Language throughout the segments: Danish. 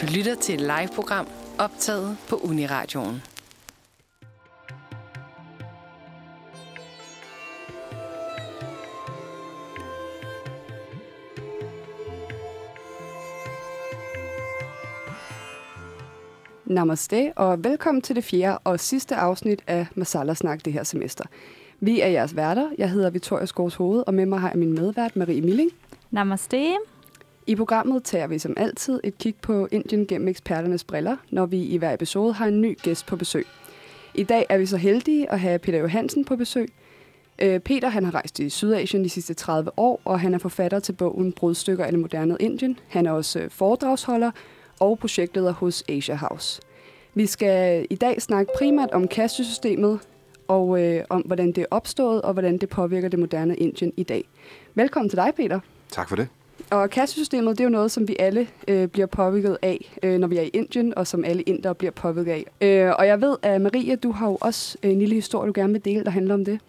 Du lytter til et live-program optaget på Uniradioen. Namaste, og velkommen til det fjerde og sidste afsnit af Masala Snak det her semester. Vi er jeres værter. Jeg hedder Victoria Skovs Hoved, og med mig har jeg min medvært Marie Milling. Namaste. I programmet tager vi som altid et kig på Indien gennem eksperternes briller, når vi i hver episode har en ny gæst på besøg. I dag er vi så heldige at have Peter Johansen på besøg. Øh, Peter han har rejst i Sydasien de sidste 30 år, og han er forfatter til bogen Brudstykker af det moderne Indien. Han er også øh, foredragsholder og projektleder hos Asia House. Vi skal i dag snakke primært om kastesystemet, og øh, om hvordan det er opstået, og hvordan det påvirker det moderne Indien i dag. Velkommen til dig, Peter. Tak for det. Og kastesystemet, det er jo noget, som vi alle øh, bliver påvirket af, øh, når vi er i Indien, og som alle indere bliver påvirket af. Øh, og jeg ved, at Maria, du har jo også en lille historie, du gerne vil dele, der handler om det.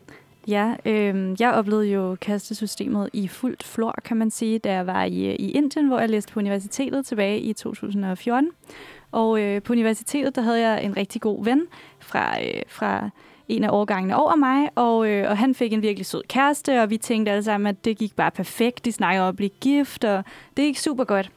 Ja, øh, jeg oplevede jo kastesystemet i fuldt flor, kan man sige, da jeg var i, i Indien, hvor jeg læste på universitetet tilbage i 2014. Og øh, på universitetet, der havde jeg en rigtig god ven fra, øh, fra en af årgangene over mig, og, øh, og han fik en virkelig sød kæreste, og vi tænkte alle sammen, at det gik bare perfekt. De snakkede om at blive gift, og det gik super godt.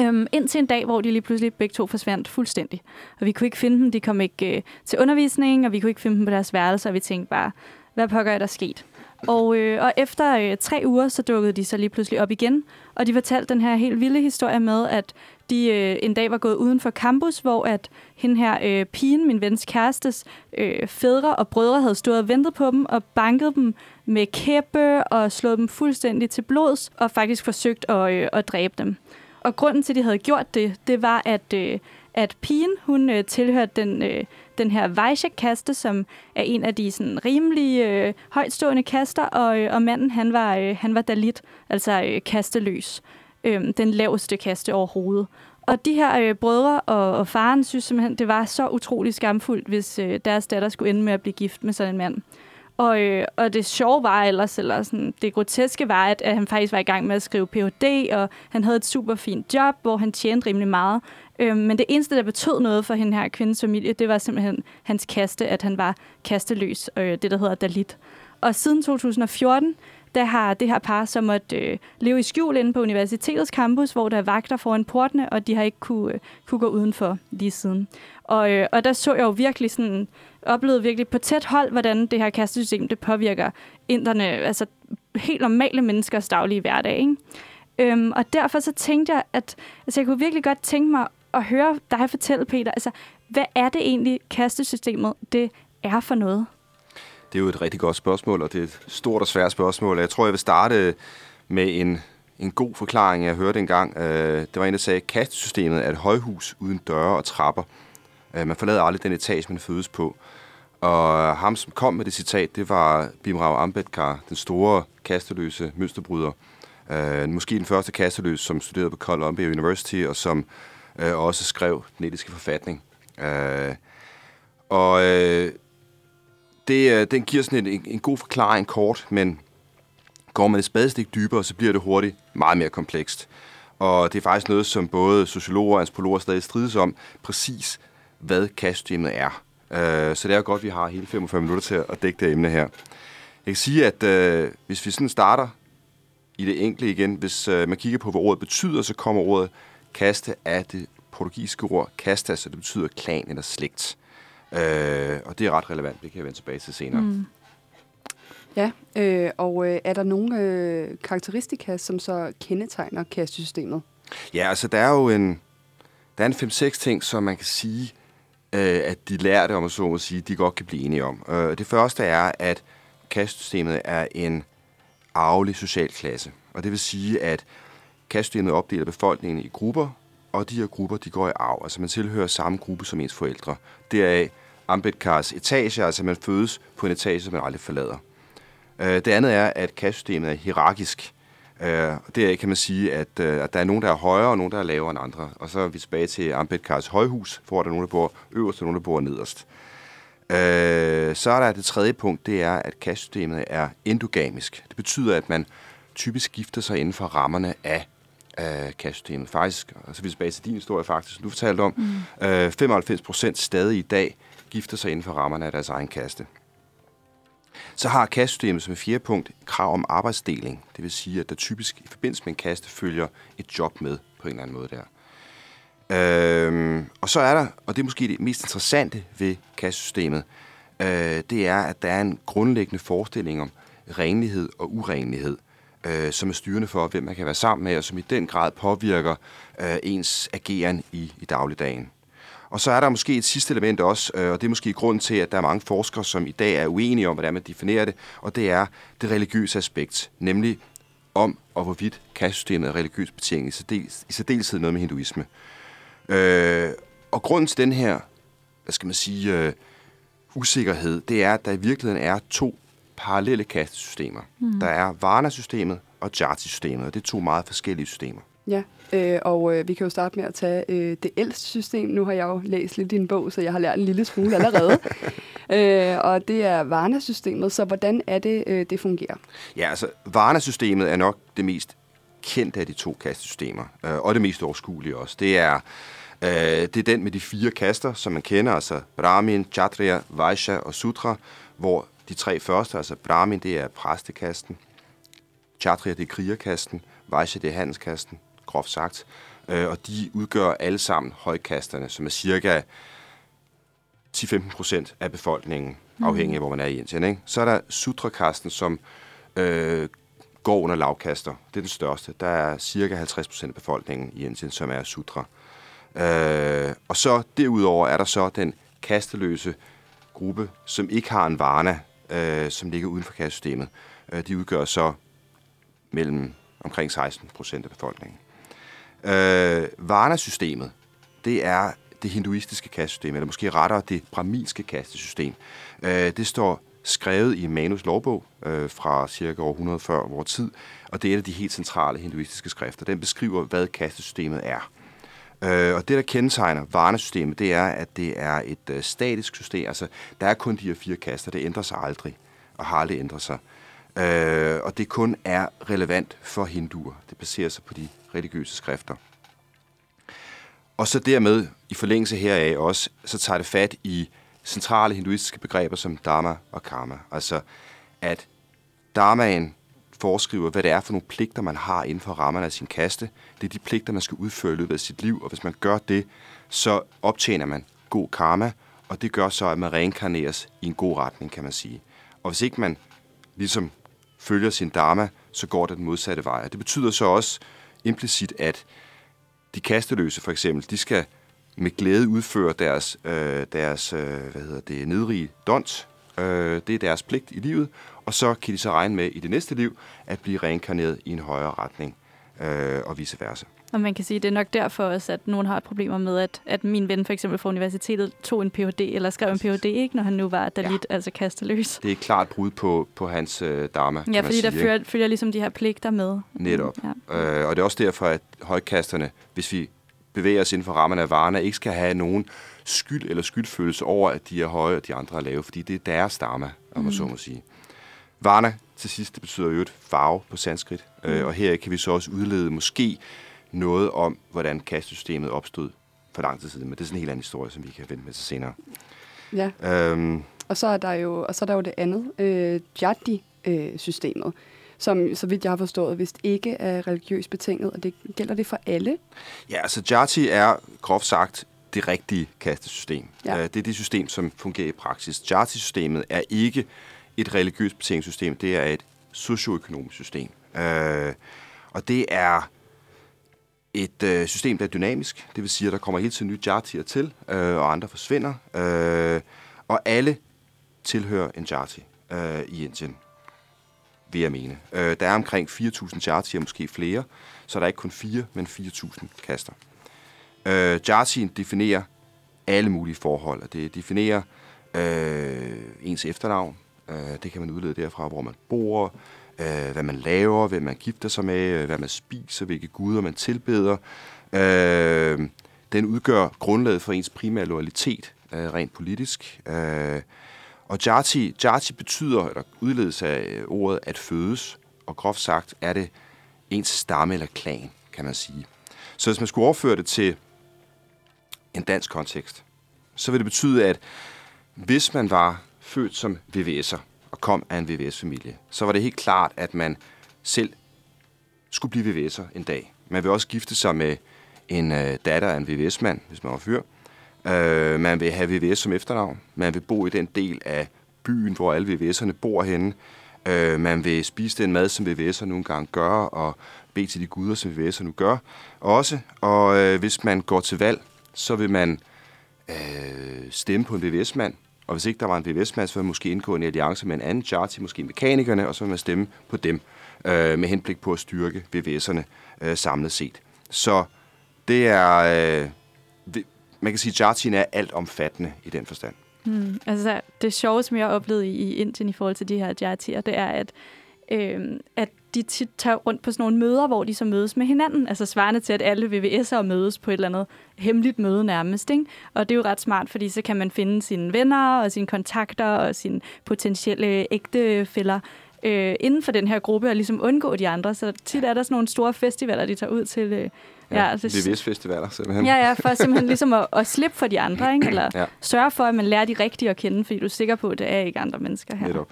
Øhm, indtil en dag, hvor de lige pludselig begge to forsvandt fuldstændig. Og vi kunne ikke finde dem, de kom ikke øh, til undervisning, og vi kunne ikke finde dem på deres værelse, og vi tænkte bare, hvad pokker er der sket? Og, øh, og efter øh, tre uger, så dukkede de så lige pludselig op igen, og de fortalte den her helt vilde historie med, at de øh, en dag var gået uden for campus, hvor at hende her øh, pigen, min vens kærestes øh, fædre og brødre, havde stået og ventet på dem og banket dem med kæppe og slået dem fuldstændig til blods og faktisk forsøgt at, øh, at dræbe dem. Og grunden til, at de havde gjort det, det var, at, øh, at pigen, hun øh, tilhørte den, øh, den her Vaishya-kaste, som er en af de sådan, rimelige, øh, højtstående kaster, og, øh, og manden, han var, øh, han var dalit, altså øh, kasteløs øh, den laveste kaste overhovedet. Og de her øh, brødre og, og faren synes simpelthen, det var så utrolig skamfuldt, hvis øh, deres datter skulle ende med at blive gift med sådan en mand. Og, øh, og det sjove var ellers, eller sådan, det groteske var, at, at han faktisk var i gang med at skrive Ph.D., og han havde et super fint job, hvor han tjente rimelig meget. Øh, men det eneste, der betød noget for hende her kvindes familie, det var simpelthen hans kaste, at han var kasteløs, øh, det der hedder Dalit. Og siden 2014, der har det her par så måtte øh, leve i skjul inde på universitetets campus, hvor der er vagter foran portene, og de har ikke kunne, øh, kunne gå udenfor lige siden. Og, øh, og der så jeg jo virkelig sådan, oplevede virkelig på tæt hold, hvordan det her kastesystem det påvirker inderne, altså helt normale menneskers daglige hverdag. Ikke? Øhm, og derfor så tænkte jeg, at altså, jeg kunne virkelig godt tænke mig at høre dig fortælle, Peter, altså, hvad er det egentlig, kastesystemet det er for noget? Det er jo et rigtig godt spørgsmål, og det er et stort og svært spørgsmål. Jeg tror, jeg vil starte med en, en god forklaring, jeg hørte engang. Øh, det var en, der sagde, at kastesystemet er et højhus uden døre og trapper. Øh, man forlader aldrig den etage, man fødes på. Og ham, som kom med det citat, det var Bimrao Ambedkar, den store kasteløse mønsterbryder. Øh, måske den første kasteløs, som studerede på Columbia University, og som øh, også skrev den etiske forfatning. Øh, og øh, det, øh, den giver sådan en, en god forklaring kort, men går man et spadestik dybere, så bliver det hurtigt meget mere komplekst. Og det er faktisk noget, som både sociologer og antropologer stadig strides om, præcis hvad kastsystemet er. Øh, så det er godt, at vi har hele 45 minutter til at dække det emne her. Jeg kan sige, at øh, hvis vi sådan starter i det enkle igen, hvis man kigger på, hvad ordet betyder, så kommer ordet kaste af det portugisiske ord kastas, så det betyder klan eller slægt. Øh, og det er ret relevant, det kan jeg vende tilbage til senere. Mm. Ja, øh, og øh, er der nogle øh, karakteristika, som så kendetegner kastesystemet? Ja, altså der er jo en, der er en 5-6 ting, som man kan sige, øh, at de lærte, om at så må sige, de godt kan blive enige om. Øh, det første er, at kastesystemet er en arvelig social klasse. Og det vil sige, at kastesystemet opdeler befolkningen i grupper, og de her grupper, de går i arv. Altså man tilhører samme gruppe som ens forældre. Deraf Ambedkars etage, altså man fødes på en etage, som man aldrig forlader. Øh, det andet er, at kastsystemet er hierarkisk. Øh, deraf det kan man sige, at, øh, at der er nogen, der er højere, og nogen, der er lavere end andre. Og så er vi tilbage til Ambedkars højhus, hvor der er nogen, der bor øverst, og nogen, der bor nederst. så er der det tredje punkt, det er, at kastsystemet er endogamisk. Det betyder, at man typisk gifter sig inden for rammerne af af kastsystemet. Faktisk, og så vil tilbage til din historie faktisk, som du fortalte om, mm. øh, 95 procent stadig i dag gifter sig inden for rammerne af deres egen kaste. Så har kastsystemet som et fjerde punkt krav om arbejdsdeling. Det vil sige, at der typisk i forbindelse med en kaste følger et job med på en eller anden måde der. Øhm, og så er der, og det er måske det mest interessante ved kastsystemet, øh, det er, at der er en grundlæggende forestilling om renlighed og urenlighed, øh, som er styrende for, hvem man kan være sammen med, og som i den grad påvirker øh, ens ageren i, i dagligdagen. Og så er der måske et sidste element også, øh, og det er måske grunden til, at der er mange forskere, som i dag er uenige om, hvordan man definerer det, og det er det religiøse aspekt, nemlig om og hvorvidt kastsystemet er religiøst betinget, i særdeleshed noget med hinduisme. Øh, og grunden til den her, hvad skal man sige, øh, usikkerhed, det er, at der i virkeligheden er to parallelle kastesystemer. Mm. Der er Varna-systemet og Jati-systemet, og det er to meget forskellige systemer. Ja, øh, og øh, vi kan jo starte med at tage øh, det ældste system. Nu har jeg jo læst lidt i din bog, så jeg har lært en lille smule allerede. øh, og det er Varna-systemet, så hvordan er det, øh, det fungerer? Ja, altså Varna-systemet er nok det mest kendte af de to kastesystemer, øh, og det mest overskuelige også. Det er, øh, det er den med de fire kaster, som man kender, altså Brahmin, Chatriya, Vaishya og Sutra, hvor de tre første, altså Brahmin, det er præstekasten, Chatriya, det er krigerkasten, Vaishya, det er handelskasten, groft sagt. Øh, og de udgør alle sammen højkasterne, som er cirka 10-15 procent af befolkningen, mm. afhængig af, hvor man er i Indien. Ikke? Så er der Sutrakasten, som øh, går under lavkaster. Det er den største. Der er cirka 50 procent af befolkningen i Indien, som er Sutra. Øh, og så derudover er der så den kasteløse gruppe, som ikke har en varna, øh, som ligger uden for kassesystemet. Øh, de udgør så mellem omkring 16 procent af befolkningen. Øh, Varna-systemet, det er det hinduistiske kastesystem, eller måske rettere det brahminske kastesystem. Øh, det står skrevet i Manus lovbog øh, fra cirka år 100 før vores tid, og det er et af de helt centrale hinduistiske skrifter. Den beskriver, hvad kastesystemet er. Øh, og det, der kendetegner Varna-systemet, det er, at det er et øh, statisk system. Altså, der er kun de her fire kaster, det ændrer sig aldrig, og har aldrig ændret sig. Øh, og det kun er relevant for hinduer. Det baserer sig på de religiøse skrifter. Og så dermed, i forlængelse heraf også, så tager det fat i centrale hinduistiske begreber som dharma og karma. Altså, at dharmaen foreskriver, hvad det er for nogle pligter, man har inden for rammerne af sin kaste. Det er de pligter, man skal udføre i løbet af sit liv, og hvis man gør det, så optjener man god karma, og det gør så, at man reinkarneres i en god retning, kan man sige. Og hvis ikke man ligesom følger sin dharma, så går det den modsatte vej. Og det betyder så også implicit, at de kasteløse for eksempel, de skal med glæde udføre deres, øh, deres øh, hvad hedder det, nedrige dons. Øh, det er deres pligt i livet, og så kan de så regne med i det næste liv at blive reinkarneret i en højere retning, øh, og vice versa. Og man kan sige, at det er nok derfor også, at nogen har problemer med, at, at min ven for eksempel fra universitetet tog en Ph.D. eller skrev en Ph.D., ikke, når han nu var Dalit, ja. altså kasteløs. Det er klart brud på, på hans øh, dharma, Ja, fordi sige, der følger, følger ligesom de her pligter med. Netop. Ja. Øh, og det er også derfor, at højkasterne, hvis vi bevæger os inden for rammerne af varerne, ikke skal have nogen skyld eller skyldfølelse over, at de er høje og de andre er lave, fordi det er deres dharma, om man mm. så må sige. Varna til sidst, det betyder jo et farve på sanskrit, mm. øh, og her kan vi så også udlede måske noget om, hvordan kastsystemet opstod for lang tid siden, men det er sådan en helt anden historie, som vi kan vende med til senere. Ja. Øhm. Og så er der jo, og så er der jo det andet, øh, Jati-systemet, øh, som, så vidt jeg har forstået, vist ikke er religiøst betinget, og det gælder det for alle? Ja, altså Jati er groft sagt det rigtige kastesystem. Ja. Øh, det er det system, som fungerer i praksis. Jati-systemet er ikke et religiøst betalingssystem, det er et socioøkonomisk system. Øh, og det er et øh, system, der er dynamisk. Det vil sige, at der kommer hele tiden nye jartier til, øh, og andre forsvinder. Øh, og alle tilhører en jarti øh, i Indien, vil jeg mene. Øh, der er omkring 4.000 jartier, måske flere, så der er ikke kun fire, men 4.000 kaster. Øh, jartien definerer alle mulige forhold, og det definerer øh, ens efternavn. Øh, det kan man udlede derfra, hvor man bor, øh, hvad man laver, hvem man gifter sig med, øh, hvad man spiser, hvilke guder man tilbeder. Øh, den udgør grundlaget for ens primære loyalitet, rent politisk. Og jati, jati betyder, eller udledes af ordet, at fødes. Og groft sagt er det ens stamme eller klan, kan man sige. Så hvis man skulle overføre det til en dansk kontekst, så vil det betyde, at hvis man var født som VVS'er og kom af en VVS-familie, så var det helt klart, at man selv skulle blive VVS'er en dag. Man vil også gifte sig med en øh, datter af en VVS-mand, hvis man var fyr. Øh, man vil have VVS som efternavn. Man vil bo i den del af byen, hvor alle VVS'erne bor henne. Øh, man vil spise den mad, som VVS'er nogle gange gør, og bede til de guder, som VVS'er nu gør også. Og øh, hvis man går til valg, så vil man øh, stemme på en VVS-mand. Og hvis ikke der var en VVS-mand, så ville man måske indgå en alliance med en anden charity, måske mekanikerne, og så ville man stemme på dem øh, med henblik på at styrke VVS'erne øh, samlet set. Så det er... Øh, det, man kan sige, at chartien er alt omfattende i den forstand. Hmm. Altså, det sjove, som jeg oplevede i, i Indien i forhold til de her jartier, det er, at, øh, at de tit tager rundt på sådan nogle møder, hvor de så mødes med hinanden. Altså svarende til, at alle VVS'ere mødes på et eller andet hemmeligt møde nærmest. Ikke? Og det er jo ret smart, fordi så kan man finde sine venner og sine kontakter og sine potentielle ægtefæller øh, inden for den her gruppe og ligesom undgå de andre. Så tit er der sådan nogle store festivaler, de tager ud til... Øh, Ja, ja det, VVS-festivaler simpelthen. Ja, ja, for simpelthen ligesom at, at slippe for de andre, ikke? eller ja. sørge for, at man lærer de rigtige at kende, fordi du er sikker på, at det er ikke andre mennesker her. Netop.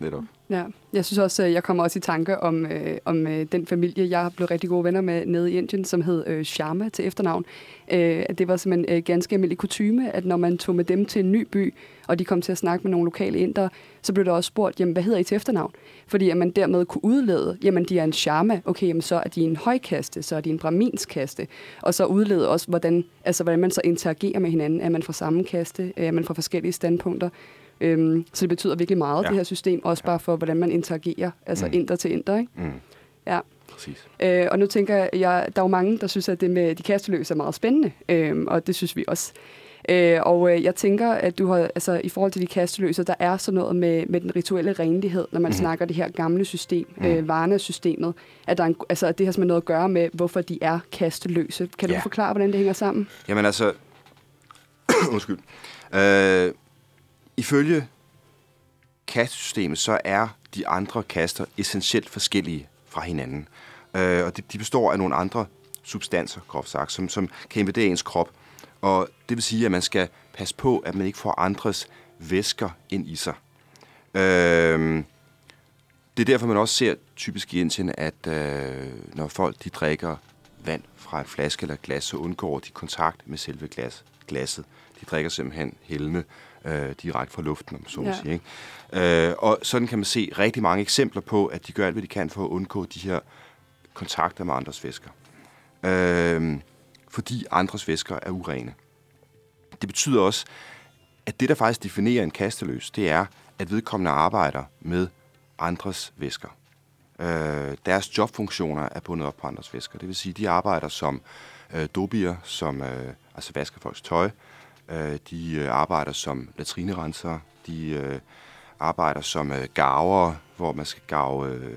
Netop. Ja, jeg synes også, øh, jeg kommer også i tanke om, øh, om øh, den familie, jeg har blevet rigtig gode venner med nede i Indien, som hed øh, Sharma til efternavn. Øh, at det var simpelthen øh, ganske almindelig kutume, at når man tog med dem til en ny by, og de kom til at snakke med nogle lokale indere, så blev der også spurgt, jamen hvad hedder I til efternavn? Fordi at man dermed kunne udlede, jamen de er en Sharma, okay, jamen så er de en højkaste, så er de en braminskaste, og så udlede også, hvordan, altså, hvordan man så interagerer med hinanden. Er man fra samme kaste? Er man fra forskellige standpunkter? Øhm, så det betyder virkelig meget, ja. det her system, også bare for, hvordan man interagerer, altså mm. inder til inder, ikke? Mm. Ja. Præcis. Øh, og nu tænker jeg, jeg, der er jo mange, der synes, at det med de kasteløse er meget spændende, øh, og det synes vi også. Øh, og øh, jeg tænker, at du har, altså i forhold til de kasteløse, der er sådan noget med, med den rituelle renlighed, når man mm. snakker det her gamle system, mm. øh, Varna-systemet, at, der er en, altså, at det har simpelthen noget at gøre med, hvorfor de er kasteløse. Kan ja. du forklare, hvordan det hænger sammen? Jamen altså, undskyld. Øh, Ifølge kastesystemet, så er de andre kaster essentielt forskellige fra hinanden. Øh, og de, de består af nogle andre substanser, groft sagt, som, som kan invadere ens krop. Og det vil sige, at man skal passe på, at man ikke får andres væsker ind i sig. Øh, det er derfor, man også ser typisk i Indien, at øh, når folk de drikker vand fra en flaske eller glas, så undgår de kontakt med selve glas, glasset. De drikker simpelthen helme øh, direkte fra luften, om så ja. sige. Ikke? Øh, og sådan kan man se rigtig mange eksempler på, at de gør alt, hvad de kan for at undgå de her kontakter med andres væsker. Øh, fordi andres væsker er urene. Det betyder også, at det, der faktisk definerer en kasteløs, det er, at vedkommende arbejder med andres væsker. Øh, deres jobfunktioner er bundet op på andres væsker. Det vil sige, at de arbejder som øh, dobier, som øh, altså vasker folks tøj, Øh, Øh, de øh, arbejder som latrinerensere, De øh, arbejder som øh, gaver, hvor man skal gave, øh,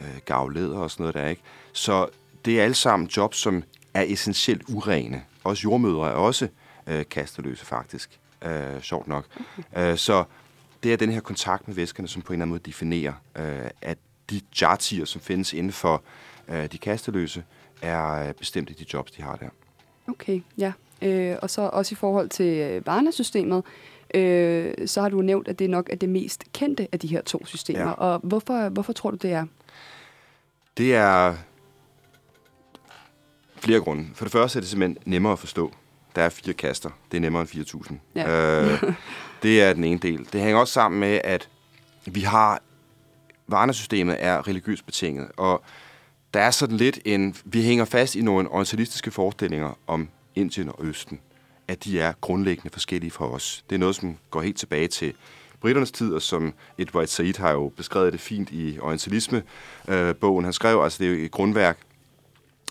øh gave leder og sådan noget der, ikke? Så det er alle sammen job, som er essentielt urene. Også jordmødre er også øh, kasteløse, faktisk. Øh, sjovt nok. Okay. Øh, så det er den her kontakt med væskerne, som på en eller anden måde definerer, øh, at de jartier, som findes inden for øh, de kasteløse, er øh, bestemt i de jobs, de har der. Okay, ja. Øh, og så også i forhold til øh, Varna-systemet, øh, så har du nævnt, at det nok er det mest kendte af de her to systemer. Ja. Og hvorfor, hvorfor tror du, det er? Det er flere grunde. For det første er det simpelthen nemmere at forstå. Der er fire kaster. Det er nemmere end 4.000. Ja. Øh, det er den ene del. Det hænger også sammen med, at vi har... Varna-systemet er religiøst betinget, og der er sådan lidt en... Vi hænger fast i nogle orientalistiske forestillinger om Indien og Østen, at de er grundlæggende forskellige fra os. Det er noget, som går helt tilbage til britternes tid, og som Edward Said har jo beskrevet det fint i Orientalisme-bogen. Han skrev, altså det er jo et grundværk,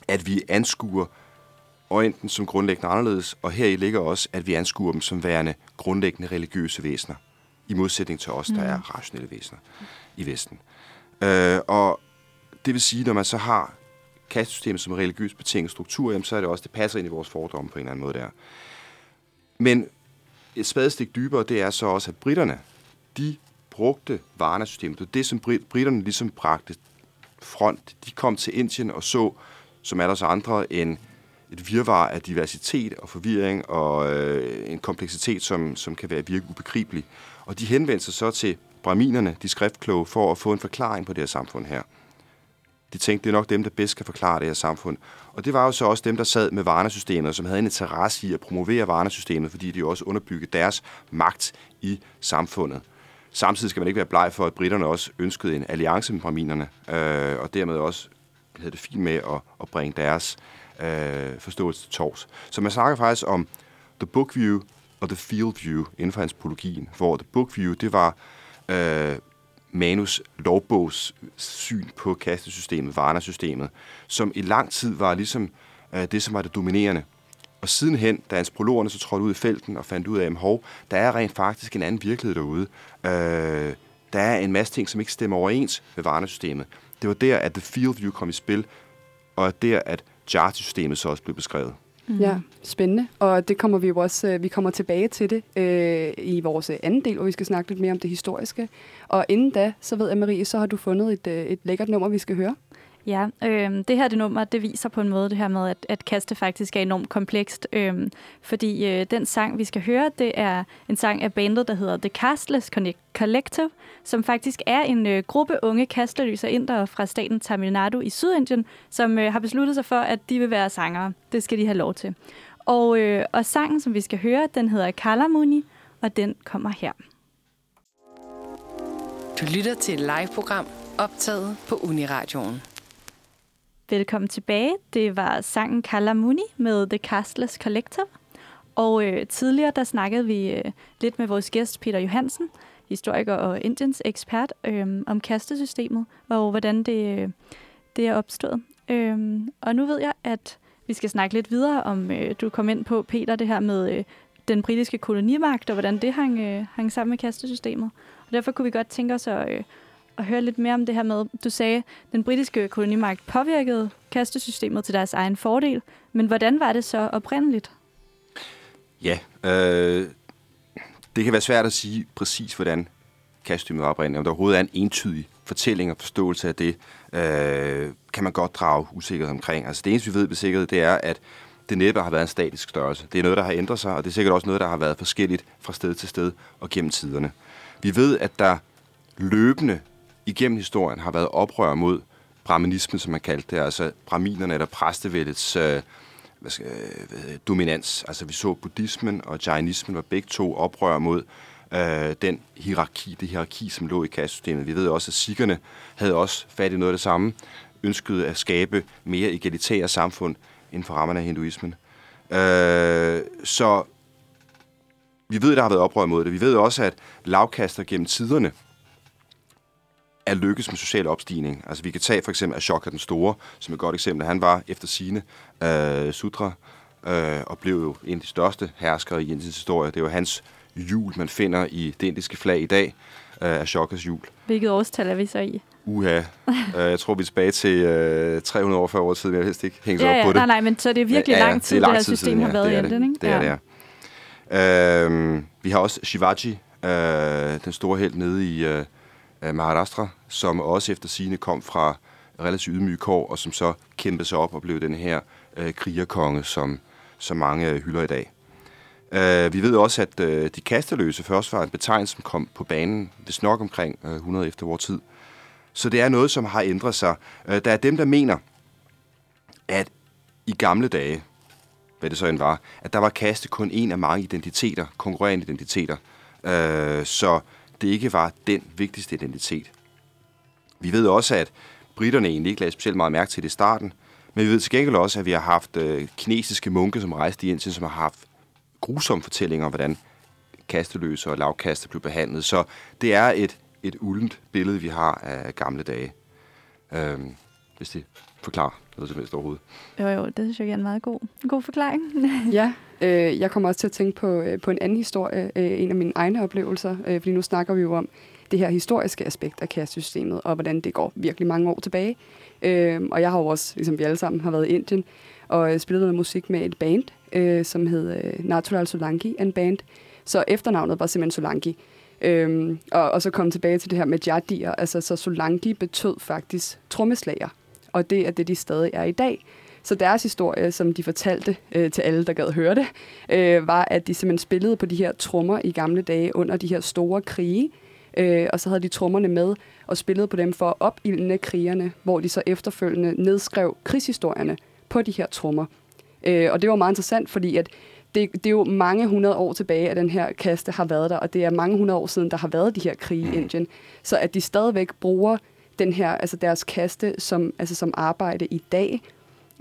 at vi anskuer Orienten som grundlæggende anderledes, og her i ligger også, at vi anskuer dem som værende grundlæggende religiøse væsener, i modsætning til os, der er mm. rationelle væsener i Vesten. Øh, og det vil sige, når man så har kastesystemet som religiøst betinget struktur, jamen, så er det også, det passer ind i vores fordomme på en eller anden måde der. Men et spadestik dybere, det er så også, at britterne, de brugte Varna-systemet. Det det, som britterne ligesom bragte front. De kom til Indien og så som alle os andre, en, et virvar af diversitet og forvirring og øh, en kompleksitet, som, som kan være virke ubegribelig. Og de henvendte sig så til braminerne, de skriftkloge, for at få en forklaring på det her samfund her. De tænkte, det er nok dem, der bedst kan forklare det her samfund. Og det var jo så også dem, der sad med varnesystemet, som havde en interesse i at promovere varnesystemet, fordi de også underbyggede deres magt i samfundet. Samtidig skal man ikke være bleg for, at britterne også ønskede en alliance med braminerne, øh, og dermed også havde det fint med at, at bringe deres øh, forståelse til tors. Så man snakker faktisk om the book view og the field view inden for antropologien, hvor the book view, det var øh, Manus lovbogs syn på kastesystemet, Varna-systemet, som i lang tid var ligesom øh, det, som var det dominerende. Og sidenhen, da antropologerne så trådte ud i felten og fandt ud af, at hov, der er rent faktisk en anden virkelighed derude. Øh, der er en masse ting, som ikke stemmer overens med Varna-systemet. Det var der, at The Field View kom i spil, og der, at Jarty-systemet så også blev beskrevet. Mm. Ja, spændende. Og det kommer vi jo også, øh, vi kommer tilbage til det øh, i vores øh, anden del, hvor vi skal snakke lidt mere om det historiske. Og inden da, så ved jeg, Marie, så har du fundet et, øh, et lækkert nummer, vi skal høre. Ja, øh, det her det nummer, det viser på en måde det her med, at, at kaste faktisk er enormt komplekst. Øh, fordi øh, den sang, vi skal høre, det er en sang af bandet, der hedder The Castless Collective, som faktisk er en øh, gruppe unge kasteløse indere fra staten Tamil Nadu i Sydindien, som øh, har besluttet sig for, at de vil være sangere. Det skal de have lov til. Og, øh, og sangen, som vi skal høre, den hedder Kalamuni, og den kommer her. Du lytter til et live-program optaget på Uniradioen. Velkommen tilbage. Det var sangen Kalamuni med The Castless Collective. Og øh, tidligere der snakkede vi øh, lidt med vores gæst Peter Johansen, historiker og Indiens ekspert, øh, om kastesystemet og hvordan det, øh, det er opstået. Øh, og nu ved jeg, at vi skal snakke lidt videre om, øh, du kom ind på, Peter, det her med øh, den britiske kolonimagt, og hvordan det hang, øh, hang sammen med kastesystemet. Og derfor kunne vi godt tænke os at, øh, at høre lidt mere om det her med, du sagde, den britiske kolonimagt påvirkede kastesystemet til deres egen fordel, men hvordan var det så oprindeligt? Ja, øh, det kan være svært at sige præcis, hvordan kastesystemet var oprindeligt. Om der overhovedet er en entydig fortælling og forståelse af det, øh, kan man godt drage usikkerhed omkring. Altså det eneste, vi ved med sikkerhed, det er, at det næppe har været en statisk størrelse. Det er noget, der har ændret sig, og det er sikkert også noget, der har været forskelligt fra sted til sted og gennem tiderne. Vi ved, at der løbende igennem historien har været oprør mod brahmanismen, som man kaldte det, altså brahminerne eller præstevældets øh, hvad skal, øh, dominans. Altså vi så buddhismen og jainismen var begge to oprør mod øh, den hierarki, det hierarki, som lå i kastsystemet. Vi ved også, at sikkerne havde også fat i noget af det samme, ønskede at skabe mere egalitære samfund inden for rammerne af hinduismen. Øh, så vi ved, at der har været oprør mod det. Vi ved også, at lavkaster gennem tiderne er lykkes med social opstigning. Altså vi kan tage for eksempel Ashoka den Store, som et godt eksempel. Han var efter sine øh, sutra øh, og blev jo en af de største herskere i Indiens historie. Det er jo hans jul, man finder i det indiske flag i dag, øh, Ashokas jul. Hvilket årstal er vi så i? Uha. uh, jeg tror, vi er tilbage til uh, 300 år før år tid, men jeg vil helst ikke hænge ja, ja, op på det. Nej, nej, men så det er virkelig ja, ja, lang tid, det, lang det her system siden, ja. har været i Indien, ikke? Det er det, ja. Uh, vi har også Shivaji, uh, den store held nede i uh, Maharashtra, som også efter sine kom fra relativt ydmyge kår, og som så kæmpede sig op og blev den her øh, krigerkonge, som, som mange hylder i dag. Øh, vi ved også, at øh, de kasteløse først var en betegnelse, som kom på banen, hvis nok omkring øh, 100 efter vores tid. Så det er noget, som har ændret sig. Øh, der er dem, der mener, at i gamle dage, hvad det så end var, at der var kaste kun en af mange identiteter, konkurrerende identiteter. Øh, så det ikke var den vigtigste identitet. Vi ved også, at britterne egentlig ikke lagde specielt meget mærke til det i starten, men vi ved til gengæld også, at vi har haft øh, kinesiske munke, som rejste i Indien, som har haft grusomme fortællinger om, hvordan kasteløse og lavkaste blev behandlet. Så det er et, et uldent billede, vi har af gamle dage. Øhm, hvis det forklarer noget som helst overhovedet. Jo, jo, det synes jeg er en meget god, en god forklaring. ja, øh, jeg kommer også til at tænke på, øh, på en anden historie, øh, en af mine egne oplevelser, øh, fordi nu snakker vi jo om det her historiske aspekt af kastsystemet, og hvordan det går virkelig mange år tilbage. Øh, og jeg har jo også, ligesom vi alle sammen har været i Indien, og øh, spillet noget musik med et band, øh, som hed øh, Natural Solanki and Band. Så efternavnet var simpelthen Solanki. Øhm, og, og så kom tilbage til det her med jadier. Altså, så Solanki betød faktisk trommeslager. Og det er det, de stadig er i dag. Så deres historie, som de fortalte øh, til alle, der gad høre det, øh, var, at de simpelthen spillede på de her trommer i gamle dage under de her store krige. Øh, og så havde de trommerne med og spillede på dem for at opildne krigerne, hvor de så efterfølgende nedskrev krigshistorierne på de her trommer. Øh, og det var meget interessant, fordi at det, det er jo mange hundrede år tilbage, at den her kaste har været der, og det er mange hundrede år siden, der har været de her krige i Indien. Så at de stadigvæk bruger den her, altså deres kaste som, altså som arbejde i dag,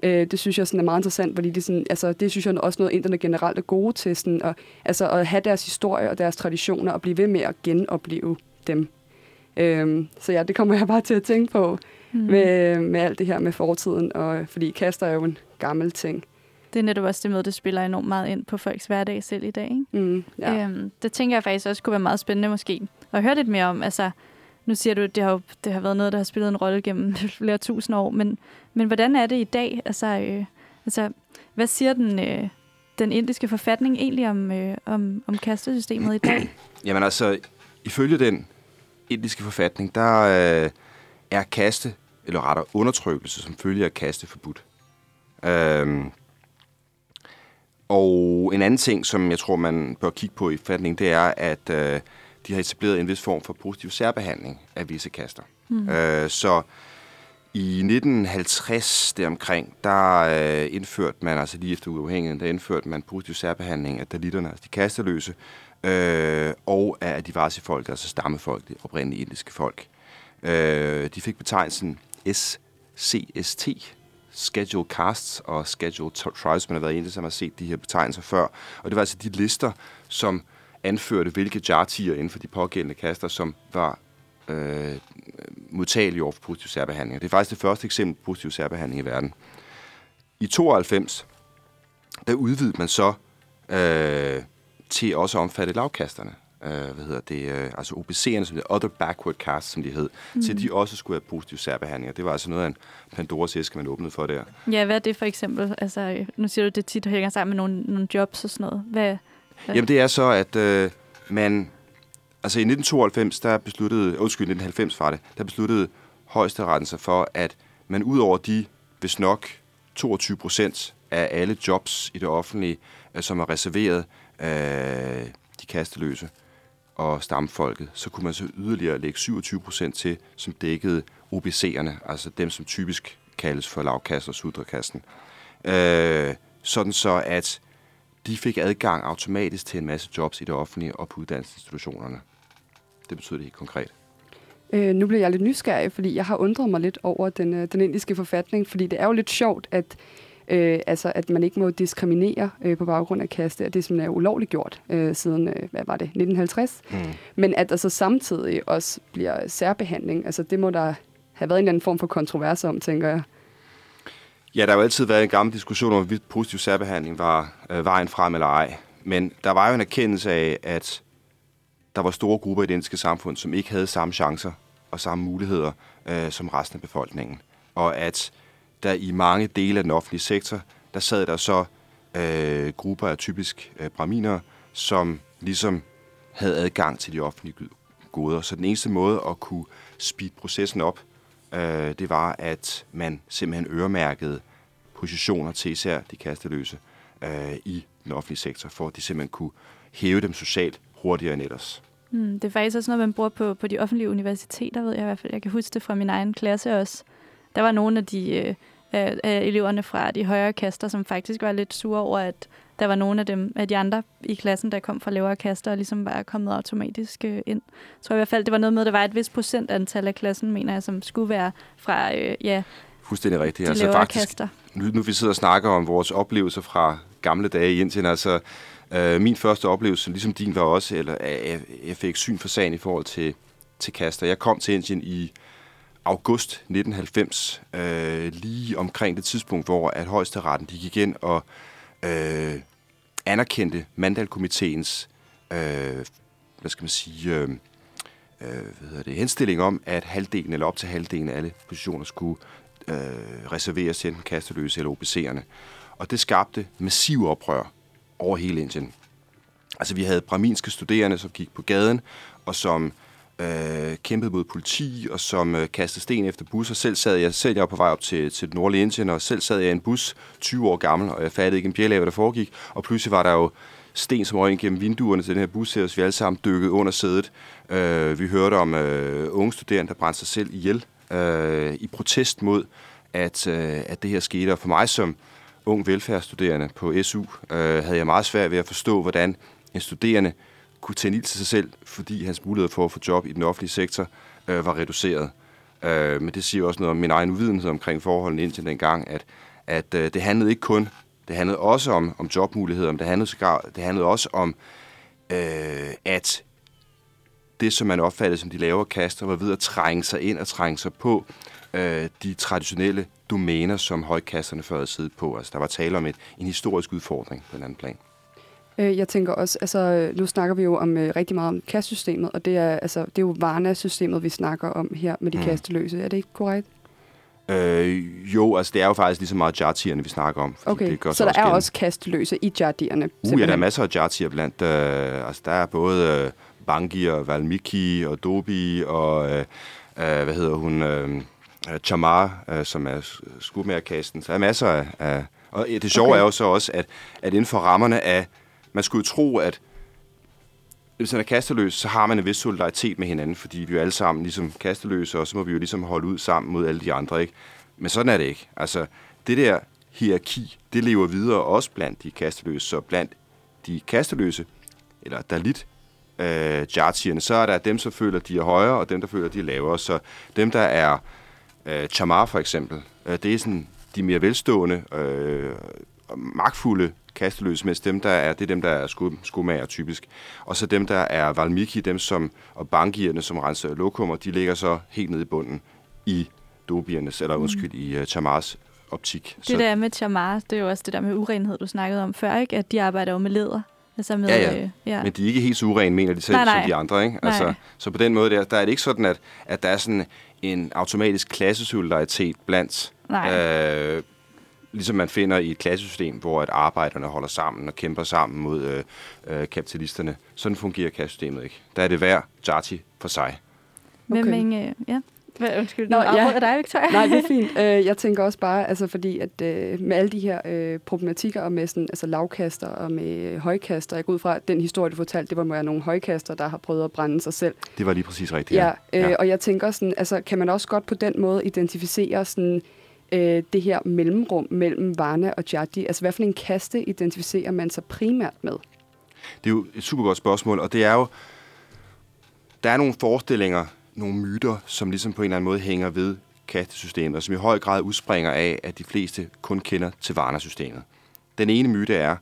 øh, det synes jeg sådan er meget interessant, fordi det, sådan, altså, det synes jeg også noget, inderne generelt er gode til, sådan, og, altså, at have deres historie og deres traditioner, og blive ved med at genopleve dem. Øh, så ja, det kommer jeg bare til at tænke på mm. med, med alt det her med fortiden, og, fordi kaster er jo en gammel ting. Det er netop også det med, det spiller enormt meget ind på folks hverdag selv i dag. Ikke? Mm, ja. øhm, det tænker jeg faktisk også kunne være meget spændende måske at høre lidt mere om. Altså, nu siger du, at det har, det har været noget, der har spillet en rolle gennem flere tusind år, men, men hvordan er det i dag? Altså, øh, altså hvad siger den, øh, den indiske forfatning egentlig om, øh, om, om kastesystemet i dag? Jamen altså, ifølge den indiske forfatning, der øh, er kaste, eller rettere undertrykkelse, som følger af kaste forbudt. Øhm, og en anden ting, som jeg tror, man bør kigge på i forfatningen, det er, at øh, de har etableret en vis form for positiv særbehandling af visse kaster. Mm. Øh, så i 1950 deromkring, der øh, indførte man, altså lige efter uafhængigheden, der indførte man positiv særbehandling af dalitterne, altså de kasteløse, øh, og af adivasi-folk, altså stammefolk, det oprindelige indiske folk. Øh, de fik betegnelsen SCST, schedule casts og schedule trials, man har været inde som har set de her betegnelser før. Og det var altså de lister, som anførte, hvilke jartier inden for de pågældende kaster, som var øh, modtagelige over for positiv særbehandling. Det er faktisk det første eksempel på positiv særbehandling i verden. I 92, der udvidede man så øh, til også at omfatte lavkasterne øh, hvad hedder det, øh, altså OBC'erne, som det Other Backward Cast, som de hed, mm. til de også skulle have positiv særbehandling. Det var altså noget af en Pandoras æske, man åbnede for der. Ja, hvad er det for eksempel? Altså, nu siger du, det tit hænger sammen med nogle, nogle jobs og sådan noget. Hvad, Jamen, det er så, at øh, man... Altså, i 1992, der besluttede... Undskyld, 1990 var det. Der besluttede højesteretten sig for, at man ud over de, hvis nok 22 procent af alle jobs i det offentlige, øh, som er reserveret øh, de kasteløse, og stamfolket, så kunne man så yderligere lægge 27 procent til, som dækkede OBC'erne, altså dem, som typisk kaldes for lavkassen og sudrakasten. Øh, sådan så, at de fik adgang automatisk til en masse jobs i det offentlige og på uddannelsesinstitutionerne. Det betyder det helt konkret. Øh, nu bliver jeg lidt nysgerrig, fordi jeg har undret mig lidt over den, øh, den indiske forfatning, fordi det er jo lidt sjovt, at Øh, altså, at man ikke må diskriminere øh, på baggrund af kaste, og det som er ulovligt gjort øh, siden, øh, hvad var det, 1950. Mm. Men at der så samtidig også bliver særbehandling, altså det må der have været en eller anden form for kontrovers om, tænker jeg. Ja, der har jo altid været en gammel diskussion om, hvorvidt positiv særbehandling var øh, vejen frem eller ej. Men der var jo en erkendelse af, at der var store grupper i det danske samfund, som ikke havde samme chancer og samme muligheder øh, som resten af befolkningen. Og at der i mange dele af den offentlige sektor, der sad der så øh, grupper af typisk øh, braminer, som ligesom havde adgang til de offentlige goder. Så den eneste måde at kunne speed processen op, øh, det var, at man simpelthen øremærkede positioner til især de kasteløse øh, i den offentlige sektor, for at de simpelthen kunne hæve dem socialt hurtigere end ellers. Mm, det er faktisk også noget, man bruger på, på de offentlige universiteter, ved jeg i hvert fald. Jeg kan huske det fra min egen klasse også. Der var nogle af de øh, af, eleverne fra de højere kaster, som faktisk var lidt sure over, at der var nogle af dem af de andre i klassen, der kom fra lavere kaster, og ligesom var kommet automatisk øh, ind. Tror i hvert fald, det var noget med, at der var et vis procentantal af klassen, mener jeg, som skulle være fra, øh, ja, Fuldstændig rigtigt. De altså faktisk, kaster. Nu, nu vi sidder og snakker om vores oplevelser fra gamle dage i Indien, altså øh, min første oplevelse, ligesom din var også, eller jeg, jeg fik syn for sagen i forhold til, til kaster. Jeg kom til Indien i august 1990, øh, lige omkring det tidspunkt, hvor at højesteretten de gik ind og øh, anerkendte Mandalkomiteens øh, hvad skal man sige, øh, øh, hvad hedder det, henstilling om, at halvdelen eller op til halvdelen af alle positioner skulle øh, reserveres til enten kasteløse eller OBC'erne. Og det skabte massiv oprør over hele Indien. Altså vi havde braminske studerende, som gik på gaden, og som øh, kæmpede mod politi, og som øh, kastede sten efter busser. Selv sad jeg, selv jeg var på vej op til, til det nordlige Indien, og selv sad jeg i en bus 20 år gammel, og jeg fattede ikke en bjæl af, hvad der foregik. Og pludselig var der jo sten, som røg ind gennem vinduerne til den her bus her, så vi alle sammen dykkede under sædet. Øh, vi hørte om øh, unge studerende, der brændte sig selv ihjel øh, i protest mod, at, øh, at det her skete. Og for mig som ung velfærdsstuderende på SU, øh, havde jeg meget svært ved at forstå, hvordan en studerende kunne tænde ild til sig selv, fordi hans mulighed for at få job i den offentlige sektor øh, var reduceret. Øh, men det siger også noget om min egen uvidenhed omkring forholdene indtil dengang, at, at øh, det handlede ikke kun, det handlede også om, om jobmuligheder, men det handlede, sågar, det handlede også om, øh, at det, som man opfattede som de lavere kaster, var ved at trænge sig ind og trænge sig på øh, de traditionelle domæner, som højkasterne før havde siddet på. Altså, der var tale om et, en historisk udfordring på en anden plan. Øh, jeg tænker også, altså nu snakker vi jo om øh, rigtig meget om kastsystemet, og det er, altså, det er jo Varna-systemet, vi snakker om her med de mm. kasteløse. Er det ikke korrekt? Øh, jo, altså det er jo faktisk lige så meget jartierne, vi snakker om. Okay, det gør så der også er gennem. også kasteløse i jardierne? Uh, ja, der er masser af jartier blandt. Øh, altså der er både øh, Bangi og Valmiki og Dobi og, øh, øh, hvad hedder hun, øh, Chamar, øh, som er skudmærkasten. Så der er masser af... af og det sjove okay. er jo så også, at, at inden for rammerne af... Man skulle jo tro, at hvis man er kasteløs, så har man en vis solidaritet med hinanden, fordi vi er jo alle sammen ligesom kasteløse, og så må vi jo ligesom holde ud sammen mod alle de andre, ikke? Men sådan er det ikke. Altså, det der hierarki, det lever videre også blandt de kasteløse, så blandt de kasteløse, eller dalit, øh, jartierne, så er der dem, som føler, de er højere, og dem, der føler, de er lavere. Så dem, der er øh, chamar for eksempel, øh, det er sådan de mere velstående øh, magtfulde kasteløse, mens dem, der er, det er dem, der er skud, skudmager typisk. Og så dem, der er Valmiki, dem som, og bankierne, som renser lokummer, de ligger så helt nede i bunden i dobiernes, eller undskyld, mm. i uh, Chamars optik. Det så, der med Chamar, det er jo også det der med urenhed, du snakkede om før, ikke? At de arbejder jo med læder. Altså med, ja, ja. Øh, ja. Men de er ikke helt så urene, mener de selv, nej, nej. som de andre. Ikke? Altså, så på den måde, der, der er det ikke sådan, at, at der er sådan en automatisk klassesolidaritet blandt Nej. øh, ligesom man finder i et klassesystem, hvor at arbejderne holder sammen og kæmper sammen mod øh, øh, kapitalisterne. Sådan fungerer klassesystemet ikke. Der er det hver jati for sig. Men, Okay. men øh, ja. Hvad, undskyld, Nå, nu ja. dig, Victoria. Nej, det er fint. Øh, jeg tænker også bare, altså fordi at øh, med alle de her øh, problematikker og med sådan, altså lavkaster og med højkaster, jeg går ud fra, at den historie, du fortalte, det var med nogle højkaster, der har prøvet at brænde sig selv. Det var lige præcis rigtigt. Ja, øh, ja. og jeg tænker sådan, altså kan man også godt på den måde identificere sådan, øh, det her mellemrum mellem Varna og Jadi? Altså hvad for en kaste identificerer man sig primært med? Det er jo et super godt spørgsmål, og det er jo, der er nogle forestillinger, nogle myter, som ligesom på en eller anden måde hænger ved kastesystemet, og som i høj grad udspringer af, at de fleste kun kender til Varna-systemet. Den ene myte er,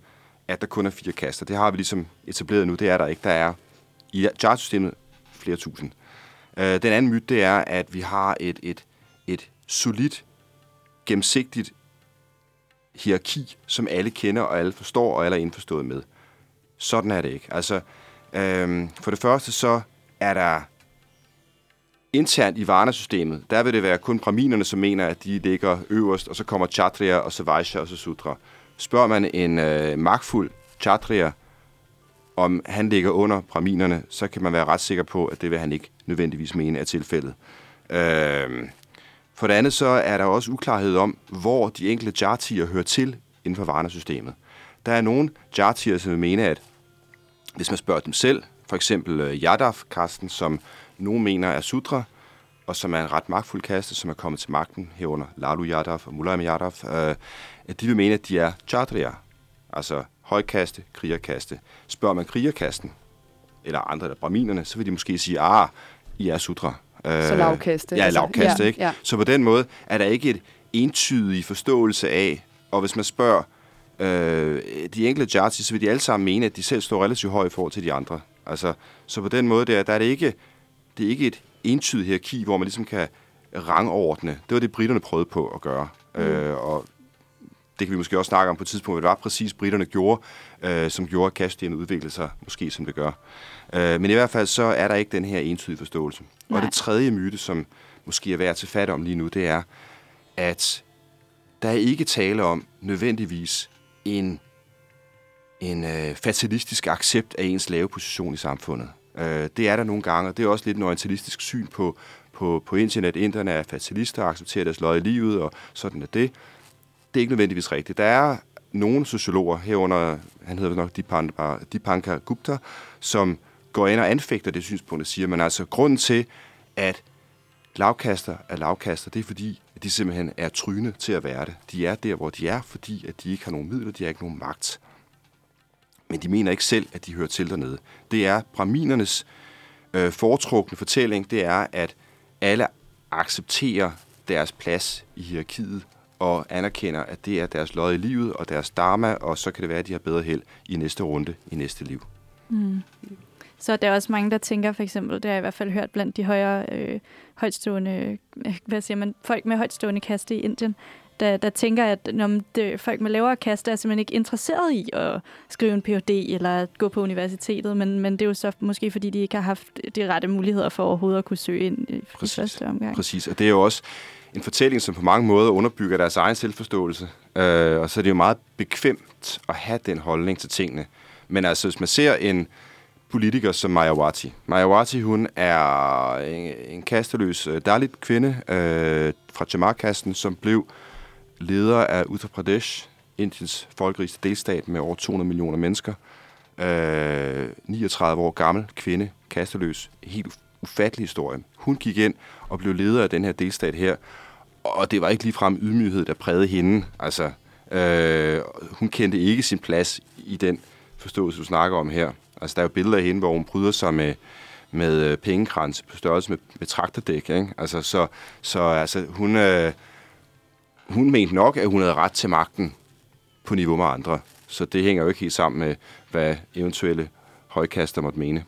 at der kun er fire kaster. Det har vi ligesom etableret nu, det er der ikke. Der er i Jart-systemet flere tusind. Øh, den anden myte, det er, at vi har et, et, et solidt, gennemsigtigt hierarki, som alle kender og alle forstår og alle er indforstået med. Sådan er det ikke. Altså, øhm, for det første så er der internt i Varna-systemet, der vil det være kun braminerne, som mener, at de ligger øverst, og så kommer Chatriya, og så Vaishya, og så Sudra. Spørger man en øh, magtfuld Chatriya, om han ligger under braminerne, så kan man være ret sikker på, at det vil han ikke nødvendigvis mene er tilfældet. Øh, for det andet så er der også uklarhed om, hvor de enkelte jartier hører til inden for Varna-systemet. Der er nogle jartier, som vil mene, at hvis man spørger dem selv, for eksempel øh, Yadav-kasten, som nogen mener er Sudra, og som er en ret magtfuld kaste, som er kommet til magten herunder Lalu Yadav og Mulayam Yadav, øh, at de vil mene, at de er Chatriya, altså højkaste, krigerkaste. Spørger man krigerkasten, eller andre, der braminerne, så vil de måske sige, ah, I er Sudra. Øh, Så lavkaste, Ja, altså. lavkaste, Ja, ikke? ja. Så på den måde er der ikke et entydig forståelse af, og hvis man spørger øh, de enkelte jartis, så vil de alle sammen mene, at de selv står relativt højt i forhold til de andre. Altså, så på den måde der, der er det ikke, det er ikke et entydigt hierarki, hvor man ligesom kan rangordne. Det var det, britterne prøvede på at gøre. Mm. Øh, og det kan vi måske også snakke om på et tidspunkt, hvad det var præcis, britterne gjorde, øh, som gjorde, at cashsystemet udviklede sig, måske som det gør. Øh, men i hvert fald så er der ikke den her entydige forståelse. Nej. Og det tredje myte, som måske er værd at tage fat om lige nu, det er, at der er ikke tale om nødvendigvis en, en øh, fatalistisk accept af ens lave position i samfundet. Øh, det er der nogle gange, og det er også lidt en orientalistisk syn på, på, på internet. Inderne er fatalister og accepterer deres løg i livet, og sådan er det. Det er ikke nødvendigvis rigtigt. Der er nogle sociologer herunder, han hedder nok Dipankar Gupta, som går ind og anfægter det synspunkt og siger, men altså grunden til, at lavkaster er lavkaster, det er fordi, at de simpelthen er tryne til at være det. De er der, hvor de er, fordi at de ikke har nogen midler, de har ikke nogen magt. Men de mener ikke selv, at de hører til dernede. Det er braminernes øh, foretrukne fortælling, det er, at alle accepterer deres plads i hierarkiet og anerkender, at det er deres lod i livet og deres dharma, og så kan det være, at de har bedre held i næste runde, i næste liv. Mm. Så der er også mange, der tænker for eksempel, det har jeg i hvert fald hørt blandt de højere øh, højtstående, hvad siger man, folk med højtstående kaste i Indien, der, der tænker, at når det, folk med lavere kaste er simpelthen ikke interesseret i at skrive en Ph.D. eller at gå på universitetet, men, men det er jo så måske, fordi de ikke har haft de rette muligheder for overhovedet at kunne søge ind i, Præcis. i første omgang. Præcis, og det er jo også en fortælling, som på mange måder underbygger deres egen selvforståelse. Øh, og så er det jo meget bekvemt at have den holdning til tingene. Men altså, hvis man ser en politiker som Mayawati. Mayawati, hun er en, en kasteløs øh, Dalit kvinde øh, fra Jamar-kasten, som blev leder af Uttar Pradesh, Indiens folkerigste delstat med over 200 millioner mennesker. Øh, 39 år gammel kvinde, kasteløs. Helt ufattelig historie. Hun gik ind og blev leder af den her delstat her, og det var ikke ligefrem ydmyghed, der prægede hende. Altså, øh, hun kendte ikke sin plads i den forståelse, du snakker om her. Altså, der er jo billeder af hende, hvor hun bryder sig med, med øh, pengekrans på størrelse med, med traktordæk. Ikke? Altså, så, så altså, hun, øh, hun mente nok, at hun havde ret til magten på niveau med andre. Så det hænger jo ikke helt sammen med, hvad eventuelle højkaster måtte mene.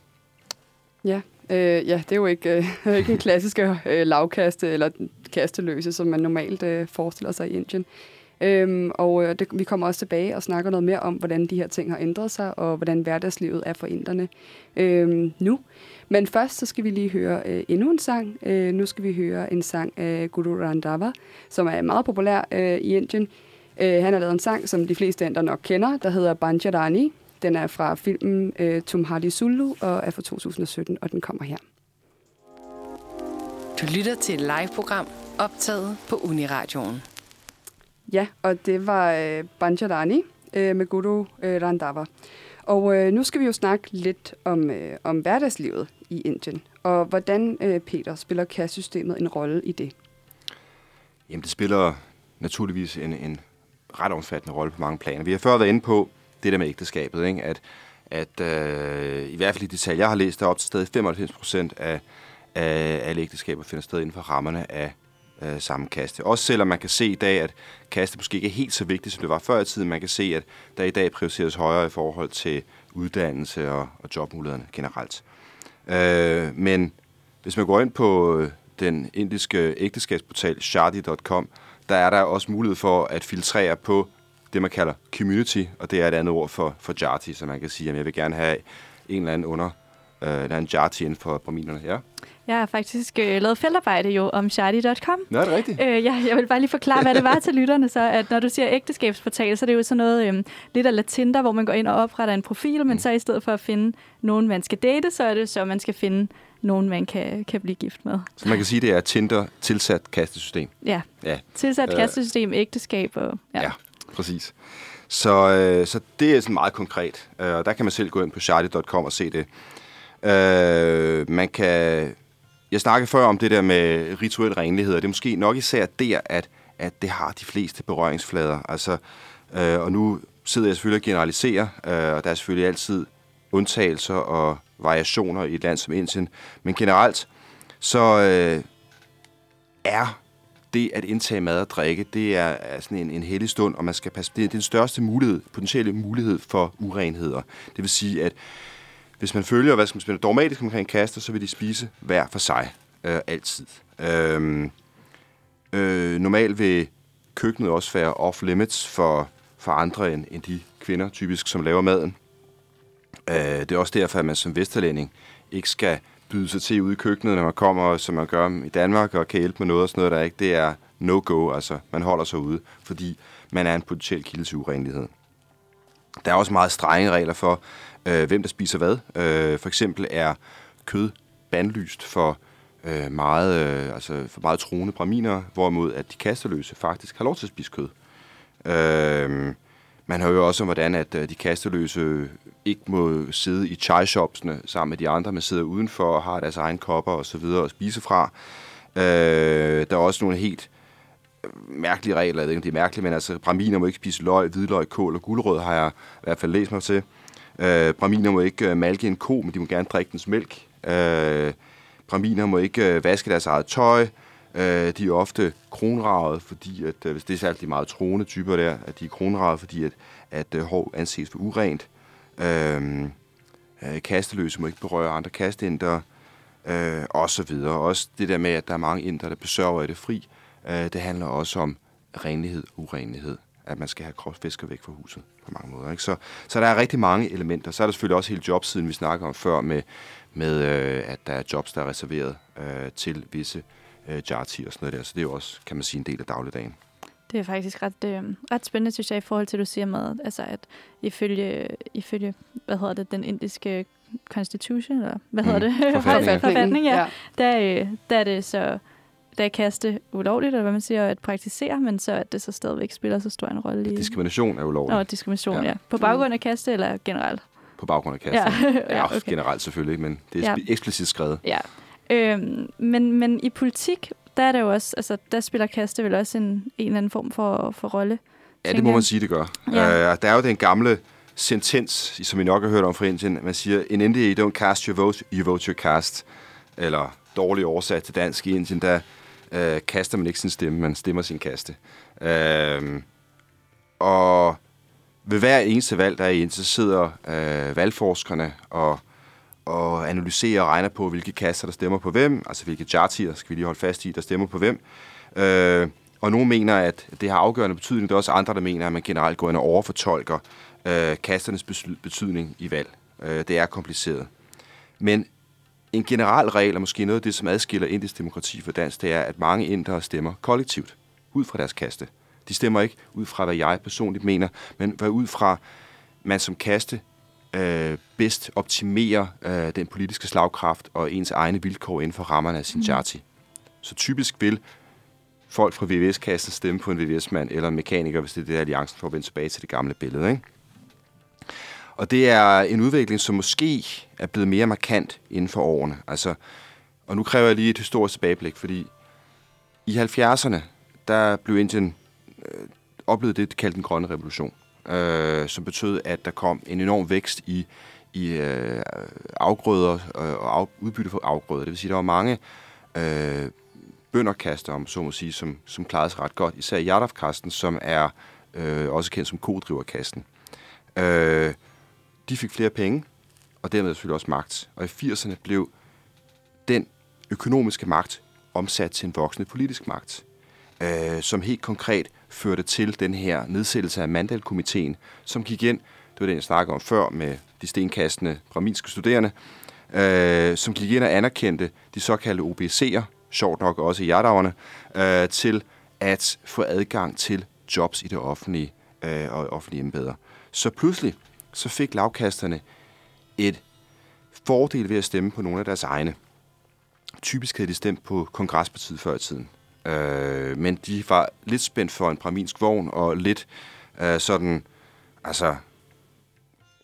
Ja, øh, ja det er jo ikke, øh, ikke en klassisk øh, lavkaste eller kasteløse, som man normalt øh, forestiller sig i Indien. Øhm, og øh, det, vi kommer også tilbage og snakker noget mere om, hvordan de her ting har ændret sig, og hvordan hverdagslivet er for inderne øhm, nu. Men først så skal vi lige høre øh, endnu en sang. Øh, nu skal vi høre en sang af Guru Randava, som er meget populær øh, i Indien. Øh, han har lavet en sang, som de fleste andre nok kender, der hedder Banjarani. Den er fra filmen øh, Tumhadi Sulu og er fra 2017, og den kommer her. Du lytter til et live-program optaget på Uniradioen. Ja, og det var øh, Banjarani øh, med Guru øh, Randava. Og øh, nu skal vi jo snakke lidt om, øh, om hverdagslivet i Indien, og hvordan, øh, Peter, spiller kassesystemet en rolle i det? Jamen, det spiller naturligvis en, en ret omfattende rolle på mange planer. Vi har før været inde på det der med ægteskabet, ikke? at, at øh, i hvert fald i de tal, jeg har læst, der op til stadig 95 procent af, af alle ægteskaber finder sted inden for rammerne af øh, samme kaste. Også selvom man kan se i dag, at kaste måske ikke er helt så vigtigt, som det var før i tiden. Man kan se, at der i dag prioriteres højere i forhold til uddannelse og, og jobmulighederne generelt. Øh, men hvis man går ind på øh, den indiske ægteskabsportal shadi.com, der er der også mulighed for at filtrere på det, man kalder community, og det er et andet ord for, for jati, så man kan sige, at jeg vil gerne have en eller anden under, øh, eller en jati inden for braminerne. Ja. Jeg har faktisk øh, lavet feltarbejde jo om shardy.com. Nå, er det rigtigt? Øh, jeg, jeg vil bare lige forklare, hvad det var til lytterne. Så at når du siger ægteskabsportal, så er det jo sådan noget øh, lidt af Tinder, hvor man går ind og opretter en profil, men mm. så i stedet for at finde nogen, man skal date, så er det så, man skal finde nogen, man kan, kan blive gift med. Så man kan sige, det er Tinder tilsat kastesystem? Ja, ja. tilsat øh, kastesystem, ægteskab og... Ja, ja præcis. Så, øh, så det er sådan meget konkret, øh, og der kan man selv gå ind på charlie.com og se det. Øh, man kan jeg snakkede før om det der med rituel renlighed, og det er måske nok især der, at, at det har de fleste berøringsflader. Altså, øh, og nu sidder jeg selvfølgelig og generaliserer, øh, og der er selvfølgelig altid undtagelser og variationer i et land som Indien. Men generelt, så øh, er det at indtage mad og drikke, det er, er sådan en, en hellig stund, og man skal passe, det er den største mulighed, potentielle mulighed for urenheder. Det vil sige, at hvis man følger, hvad skal man spille dogmatisk omkring kaster, så vil de spise hver for sig. Øh, altid. Øh, øh, normalt vil køkkenet også være off-limits for, for andre end, end de kvinder, typisk, som laver maden. Øh, det er også derfor, at man som vesterlænding ikke skal byde sig til ude i køkkenet, når man kommer, som man gør i Danmark, og kan hjælpe med noget og sådan noget, der ikke, det er no-go, altså man holder sig ude, fordi man er en potentiel kilde til urenlighed. Der er også meget strenge regler for, øh, hvem der spiser hvad. Øh, for eksempel er kød bandlyst for øh, meget, øh, altså for meget troende braminer, hvorimod at de kasteløse faktisk har lov til at spise kød. Øh, man hører jo også om, hvordan at øh, de kasteløse ikke må sidde i chai-shopsene sammen med de andre, men sidder udenfor og har deres egen kopper og så videre og spise fra. Øh, der er også nogle helt mærkelige regler, jeg ved ikke, om det er mærkeligt, men altså, braminer må ikke spise løg, hvidløg, kål og gulerød, har jeg i hvert fald læst mig til. Øh, braminer må ikke øh, malke en ko, men de må gerne drikke dens mælk. Øh, braminer må ikke øh, vaske deres eget tøj. Øh, de er ofte kronravet, fordi at, øh, hvis det er særligt de meget troende typer der, at de er kronravet, fordi at, at øh, hår anses for urent. Øh, øh, kasteløse må ikke berøre andre kastindere, øh, og så videre. Også det der med, at der er mange indere, der besørger i det fri, øh, det handler også om renlighed og urenlighed. At man skal have kropsfisker væk fra huset på mange måder. Ikke? Så, så der er rigtig mange elementer. Så er der selvfølgelig også hele jobsiden, vi snakker om før, med, med øh, at der er jobs, der er reserveret øh, til visse øh, jarti og sådan noget der. Så det er jo også, kan man sige, en del af dagligdagen. Det er faktisk ret, øh, ret spændende, synes jeg, i forhold til, at du siger med, altså at ifølge, ifølge hvad hedder det, den indiske constitution, eller hvad hedder Mm, det? forfatning. forfatning, ja. Der, øh, der er det så, der er kaste ulovligt, eller hvad man siger, at praktisere, men så at det så stadigvæk spiller så stor en rolle i... Diskrimination er ulovligt. Nå, diskrimination, Ja. ja. ja. På baggrund af kaste, eller generelt? På baggrund af kasten. Ja, ja, ja, okay. generelt selvfølgelig, men det er Ja. ja. eksplicit skrevet. Ja. Øhm, men, men i politik, der er det jo også, altså der spiller kaste vel også en, en eller anden form for, for rolle. Ja, det må man sige, det gør. Ja. Uh, der er jo den gamle sentens, som vi nok har hørt om fra Indien. Man siger, in India you don't cast your vote, you vote your cast. Eller dårligt oversat til dansk i Indien, der uh, kaster man ikke sin stemme, man stemmer sin kaste. Uh, og ved hver eneste valg, der er i Indien, så sidder uh, valgforskerne og, og analyserer og regner på, hvilke kasser, der stemmer på hvem, altså hvilke jartier, skal vi lige holde fast i, der stemmer på hvem. Øh, og nogle mener, at det har afgørende betydning. Der er også andre, der mener, at man generelt går ind og overfortolker øh, kasternes betydning i valg. Øh, det er kompliceret. Men en generel regel, og måske noget af det, som adskiller indisk demokrati fra dansk, det er, at mange indere stemmer kollektivt, ud fra deres kaste. De stemmer ikke ud fra, hvad jeg personligt mener, men hvad ud fra, man som kaste øh, bedst optimerer øh, den politiske slagkraft og ens egne vilkår inden for rammerne af sin jati. Så typisk vil folk fra VVS-kassen stemme på en VVS-mand eller en mekaniker, hvis det er det, alliancen for at vende tilbage til det gamle billede. Ikke? Og det er en udvikling, som måske er blevet mere markant inden for årene. Altså, og nu kræver jeg lige et historisk tilbageblik, fordi i 70'erne, der blev Indien øh, oplevet det, de kaldte den grønne revolution, øh, som betød, at der kom en enorm vækst i, i øh, afgrøder øh, og af, udbytte for afgrøder. Det vil sige, at der var mange øh, bønderkaster, om så må sige, som, som klarede sig ret godt. Især Jardafkasten, som er øh, også kendt som kodriverkasten. Øh, de fik flere penge, og dermed selvfølgelig også magt. Og i 80'erne blev den økonomiske magt omsat til en voksende politisk magt, øh, som helt konkret førte til den her nedsættelse af Mandal-komiteen, som gik ind, det var den, jeg snakkede om før med de stenkastende braminske studerende, øh, som gik ind og anerkendte de såkaldte OBC'er, sjovt nok også i Jardaverne, øh, til at få adgang til jobs i det offentlige øh, og offentlige embeder. Så pludselig så fik lavkasterne et fordel ved at stemme på nogle af deres egne. Typisk havde de stemt på kongrespartiet før i tiden. Øh, men de var lidt spændt for en praminsk vogn, og lidt øh, sådan, altså,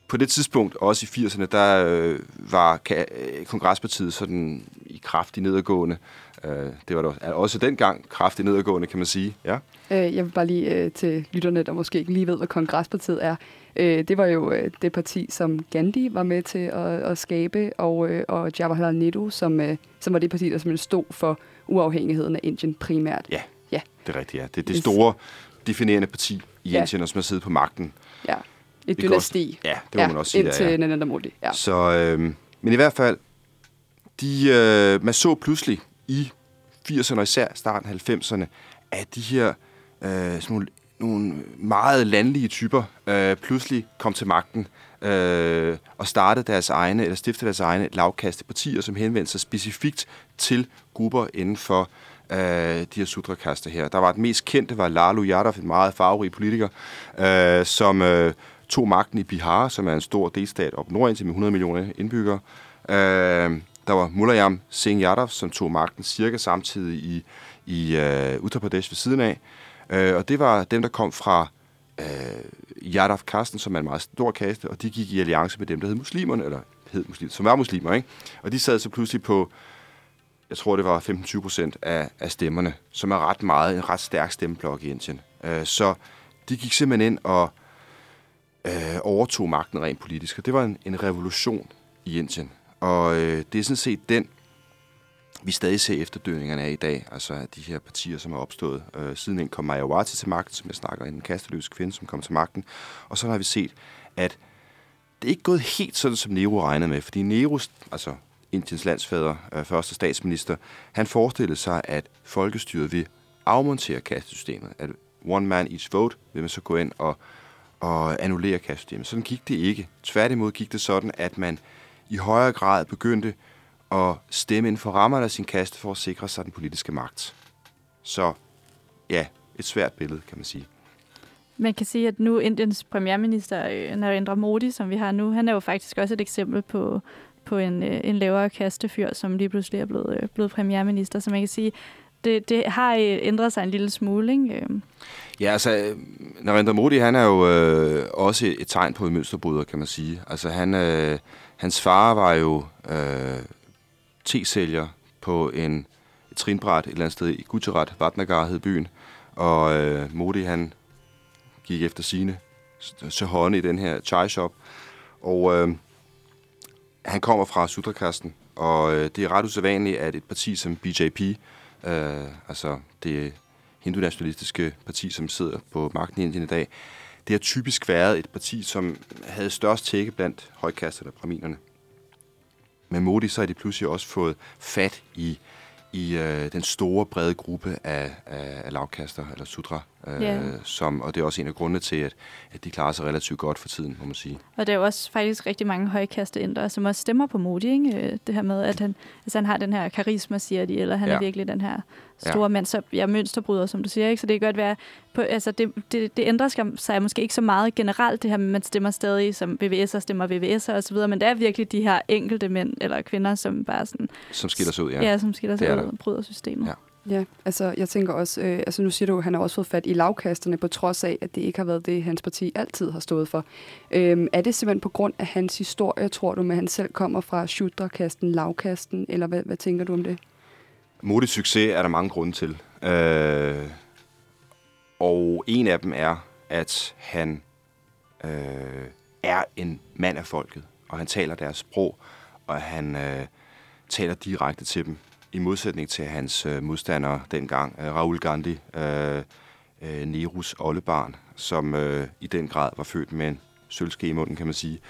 på det tidspunkt, også i 80'erne, der øh, var ka- øh, Kongresspartiet kongrespartiet sådan i kraftig nedadgående. Øh, det var da også dengang kraftig nedadgående, kan man sige. Ja. Øh, jeg vil bare lige øh, til lytterne, der måske ikke lige ved, hvad Kongrespartiet er. Øh, det var jo øh, det parti, som Gandhi var med til at, at skabe, og, øh, og Jawaharlal Nehru, som, øh, som var det parti, der simpelthen stod for uafhængigheden af Indien primært. Ja, Ja. det er rigtigt, ja. Det er det store definerende parti i Ja. Indien, og som har siddet på magten. Ja. Et kan dynasti. Også, ja, det må man også sige, indtil der, ja. Narendra Modi. Ja. Så, øh, men i hvert fald, de, øh, man så pludselig i 80'erne og især starten af 90'erne, at de her øh, sådan nogle, nogle meget landlige typer øh, pludselig kom til magten øh, og startede deres egne, eller stiftede deres egne lavkaste partier, som henvendte sig specifikt til grupper inden for øh, de her sudrakaster her. Der var den mest kendte, var Lalu Yadav, en meget farverig politiker, øh, som øh, tog magten i Bihar, som er en stor delstat op nordindtil med 100 millioner indbyggere, øh, der var Mulayam Singh Yadav, som tog magten cirka samtidig i, i øh, Uttar Pradesh ved siden af. Øh, og det var dem, der kom fra Øh, uh, Yadav Karsten, som er en meget stor kaste, og de gik i alliance med dem, der hed muslimerne, eller hed muslimer, som var muslimer, ikke? Og de sad så pludselig på, jeg tror det var 15-20 procent af, af stemmerne, som er ret meget, en ret stærk stemmeblok i Indien. Øh, så de gik simpelthen ind og øh, overtog magten rent politisk, og det var en, en revolution i Indien. Og øh, det er sådan set den, vi stadig ser efterdønningerne af i dag, altså af de her partier, som er opstået. Øh, siden en kom Mayawati til magten, som jeg snakker, en kasteløs kvinde, som kom til magten. Og så har vi set, at det er ikke gået helt sådan, som Nehru regnede med, fordi Nehru, altså Indiens landsfader, øh, første statsminister, han forestillede sig, at folkestyret vil afmontere kastesystemet. At one man each vote vil man så gå ind og, og annullere kastesystemet. Sådan gik det ikke. Tværtimod gik det sådan, at man i højere grad begyndte at stemme inden for rammerne af sin kaste for at sikre sig den politiske magt. Så ja, et svært billede, kan man sige. Man kan sige, at nu Indiens premierminister øh, Narendra Modi, som vi har nu, han er jo faktisk også et eksempel på, på en, øh, en lavere kastefyr, som lige pludselig er blevet, øh, blevet premierminister. Så man kan sige, det, det har ændret sig en lille smule, ikke? Ja, altså, Narendra Modi, han er jo øh, også et tegn på en mønsterbryder, kan man sige. Altså, han, øh, Hans far var jo øh, 10 sælger på en, et trinbræt et eller andet sted i Gujarat, Vatnagar hed byen, og øh, Modi han gik efter sine til hånden i den her chai shop, og øh, han kommer fra Sudrakasten, og øh, det er ret usædvanligt, at et parti som BJP, øh, altså det hindu-nationalistiske parti, som sidder på magten i Indien i dag, det har typisk været et parti, som havde størst tække blandt højkasterne og braminerne. Med Modi så har de pludselig også fået fat i, i øh, den store, brede gruppe af, af, af lavkaster, eller sudra, øh, yeah. som, og det er også en af grundene til, at, at de klarer sig relativt godt for tiden, må man sige. Og der er jo også faktisk rigtig mange højkasteindere, som også stemmer på Modi, ikke? Øh, det her med, at han, altså han har den her karisma, siger de, eller han ja. er virkelig den her store ja. mand, så jeg ja, mønsterbryder, som du siger, ikke? Så det kan godt være, på, altså det, det, det ændrer sig måske ikke så meget generelt, det her, man stemmer stadig som VVS'er, stemmer VVS'er osv., men det er virkelig de her enkelte mænd eller kvinder, som bare sådan... Som skiller sig ud, ja. Ja, som skiller sig ud og bryder systemet. Ja. Ja, altså jeg tænker også, øh, altså nu siger du, at han har også fået fat i lavkasterne, på trods af, at det ikke har været det, hans parti altid har stået for. Øhm, er det simpelthen på grund af hans historie, tror du, med at han selv kommer fra Shudra-kasten, lavkasten, eller hvad, hvad tænker du om det? Modig succes er der mange grunde til. Øh, og en af dem er, at han øh, er en mand af folket, og han taler deres sprog, og han øh, taler direkte til dem i modsætning til hans øh, modstandere dengang, øh, Raoul Gandhi, øh, øh, Nerus oldebarn, som øh, i den grad var født med en sølvske i munden, kan man sige.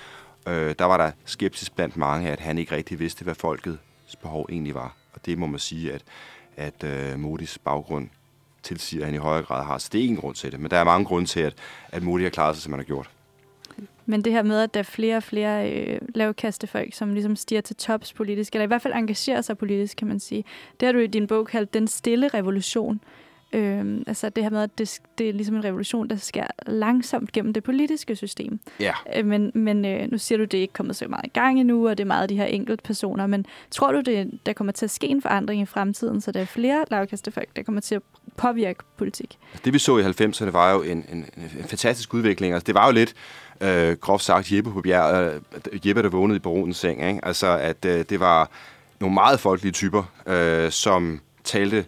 Øh, der var der skepsis blandt mange, at han ikke rigtig vidste, hvad folkets behov egentlig var. Og det må man sige, at, at øh, Modis baggrund tilsiger, at han i højere grad har. Så det er ingen grund til det. Men der er mange grunde til, at, at Modi har klaret sig, som han har gjort. Men det her med, at der er flere og flere øh, lavkastefolk, som ligesom stiger til tops politisk, eller i hvert fald engagerer sig politisk, kan man sige. Det har du i din bog kaldt den stille revolution. Øh, altså det her med, at det, det er ligesom en revolution, der sker langsomt gennem det politiske system. Ja. Øh, men men øh, nu siger du, det er ikke kommet så meget i gang endnu, og det er meget de her enkelte personer. Men tror du, det, der kommer til at ske en forandring i fremtiden, så der er flere lavkastefolk, der kommer til at påvirke politik? Det vi så i 90'erne var jo en, en, en fantastisk udvikling. Altså, det var jo lidt øh, groft sagt Jeppe på bjerg, øh, Jeppe, der vågnede i baronens seng. Ikke? Altså, at øh, det var nogle meget folkelige typer, øh, som talte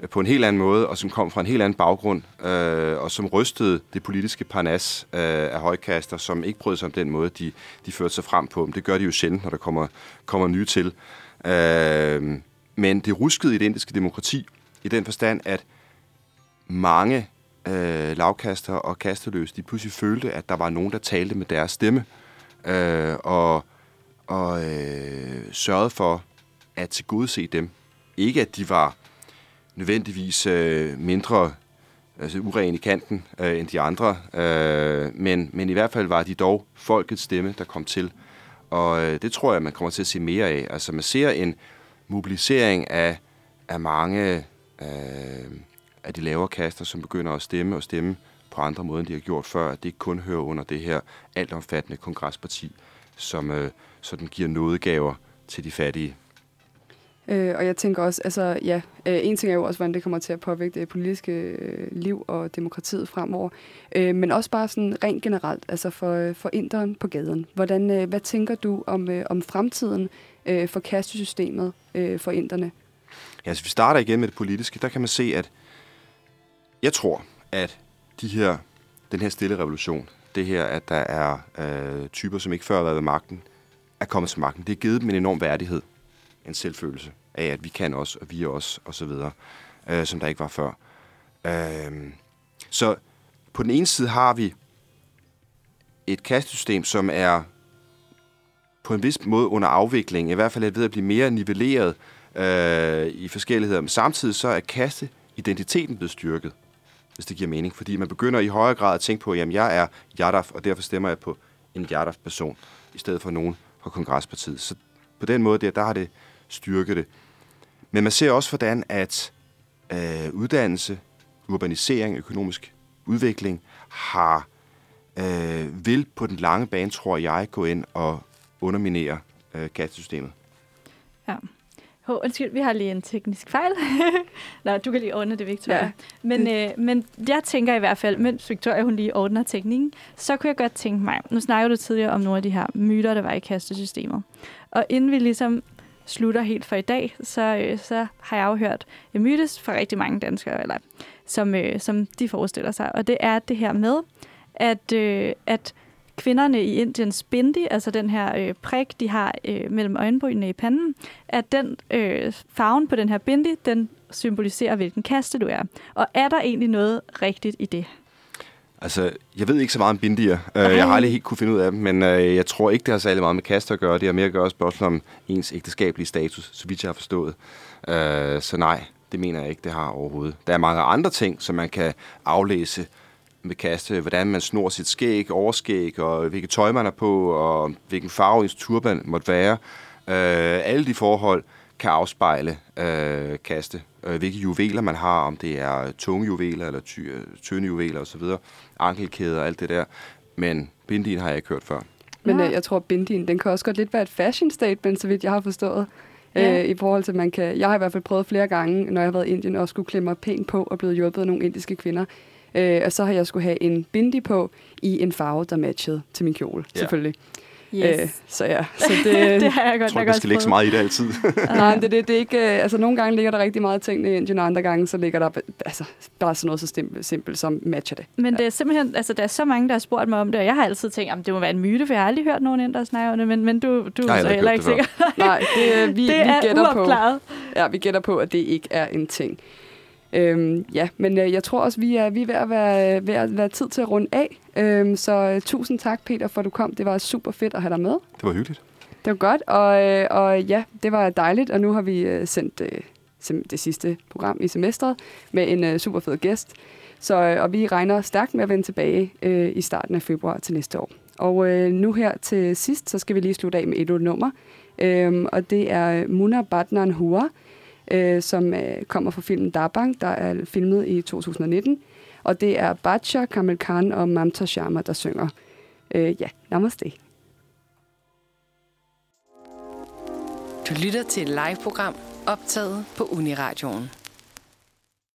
øh, på en helt anden måde, og som kom fra en helt anden baggrund, øh, og som rystede det politiske parnas øh, af højkaster, som ikke brød sig om den måde, de, de førte sig frem på. Men det gør de jo sjældent, når der kommer, kommer nye til. Øh, men det ruskede i det indiske demokrati, i den forstand, at mange øh, lavkaster og kasteløs, de pludselig følte, at der var nogen, der talte med deres stemme, øh, og, og øh, sørgede for at tilgodese dem. Ikke at de var nødvendigvis øh, mindre altså uren i kanten øh, end de andre, øh, men, men i hvert fald var de dog folkets stemme, der kom til. Og øh, det tror jeg, man kommer til at se mere af. Altså man ser en mobilisering af, af mange øh, af de lavere kaster, som begynder at stemme og stemme på andre måder, end de har gjort før. At det ikke kun hører under det her altomfattende kongresparti, som øh, sådan giver nådegaver til de fattige. Øh, og jeg tænker også, altså ja, øh, en ting er jo også, hvordan det kommer til at påvirke det politiske øh, liv og demokratiet fremover, øh, men også bare sådan rent generelt, altså for, øh, for inderen på gaden. Hvordan, øh, hvad tænker du om, øh, om fremtiden øh, for kastesystemet øh, for inderne? Ja, altså vi starter igen med det politiske. Der kan man se, at jeg tror, at de her, den her stille revolution, det her, at der er øh, typer, som ikke før har været ved magten, er kommet til magten, det har givet dem en enorm værdighed, en selvfølelse af, at vi kan også, og vi er også, og så videre, øh, som der ikke var før. Øh, så på den ene side har vi et kastesystem, som er på en vis måde under afvikling, i hvert fald er ved at blive mere nivelleret øh, i forskelligheder. Men samtidig så er kasteidentiteten blevet styrket, hvis det giver mening. Fordi man begynder i højere grad at tænke på, at jeg er Yadaf, og derfor stemmer jeg på en Yadaf-person, i stedet for nogen fra Kongrespartiet. Så på den måde der, der har det styrket det. Men man ser også, hvordan at øh, uddannelse, urbanisering, økonomisk udvikling har øh, vil på den lange bane, tror jeg, gå ind og underminere øh, kastesystemet. Ja. Oh, undskyld, vi har lige en teknisk fejl. Nå, du kan lige ordne det, Victoria. Ja. Men, øh, men jeg tænker i hvert fald, mens Victoria hun lige ordner teknikken, så kunne jeg godt tænke mig, nu snakker du tidligere om nogle af de her myter, der var i kastesystemet. Og inden vi ligesom slutter helt for i dag, så, øh, så har jeg jo hørt en mytes fra rigtig mange danskere, eller, som, øh, som de forestiller sig. Og det er det her med, at, øh, at kvinderne i Indiens bindi, altså den her øh, prik, de har øh, mellem øjenbrynene i panden, at den øh, farven på den her bindi, den symboliserer, hvilken kaste du er. Og er der egentlig noget rigtigt i det? Altså, jeg ved ikke så meget om bindier. Uh, jeg har aldrig helt kunne finde ud af dem, men uh, jeg tror ikke, det har særlig meget med kaste at gøre. Det har mere at gøre spørgsmål om ens ægteskabelige status, så vidt jeg har forstået. Uh, så nej, det mener jeg ikke, det har overhovedet. Der er mange andre ting, som man kan aflæse med kaste, hvordan man snor sit skæg, overskæg, og hvilket tøj man er på, og hvilken farve ens turban måtte være. Øh, alle de forhold kan afspejle øh, kaste. Øh, hvilke juveler man har, om det er tunge juveler eller ty- tynde juveler osv. Ankelkæder og alt det der. Men bindien har jeg ikke hørt før. Men ja. øh, jeg tror, at bindien, den kan også godt lidt være et fashion statement, så vidt jeg har forstået. Ja. Øh, I forhold til, man kan... Jeg har i hvert fald prøvet flere gange, når jeg har været i Indien, og skulle klemme mig pænt på og blevet hjulpet af nogle indiske kvinder. Øh, og så har jeg skulle have en bindi på i en farve, der matchede til min kjole, ja. selvfølgelig. Yes. Øh, så ja, så det, det har jeg godt tror, nok også skal ligge så meget i det altid. Nej, det, det, det er ikke, øh, altså nogle gange ligger der rigtig meget ting i Indien, og andre gange så ligger der altså, bare sådan noget så simpelt, simpelt som matcher det. Men ja. det er simpelthen, altså der er så mange, der har spurgt mig om det, og jeg har altid tænkt, at det må være en myte, for jeg har aldrig hørt nogen ind, der snakker om det, men, men du, du er så heller ikke sikker. Nej, det, vi, det vi er gætter uopklaret. på, ja, vi gætter på, at det ikke er en ting. Øhm, ja, men øh, jeg tror også, vi er, vi er ved at være, ved at være tid til at runde af. Øhm, så øh, tusind tak, Peter, for at du kom. Det var super fedt at have dig med. Det var hyggeligt. Det var godt, og, øh, og ja, det var dejligt, og nu har vi øh, sendt øh, det sidste program i semestret med en øh, super fed gæst. Så, øh, og vi regner stærkt med at vende tilbage øh, i starten af februar til næste år. Og øh, nu her til sidst, så skal vi lige slutte af med et nummer, øh, og det er Muna Badnan Hua, øh, som øh, kommer fra filmen Dabang, der er filmet i 2019. Og det er Bacha, Kamal Khan og Mamta Sharma, der synger. Øh, ja, namaste. Du lytter til et live-program optaget på Uniradioen.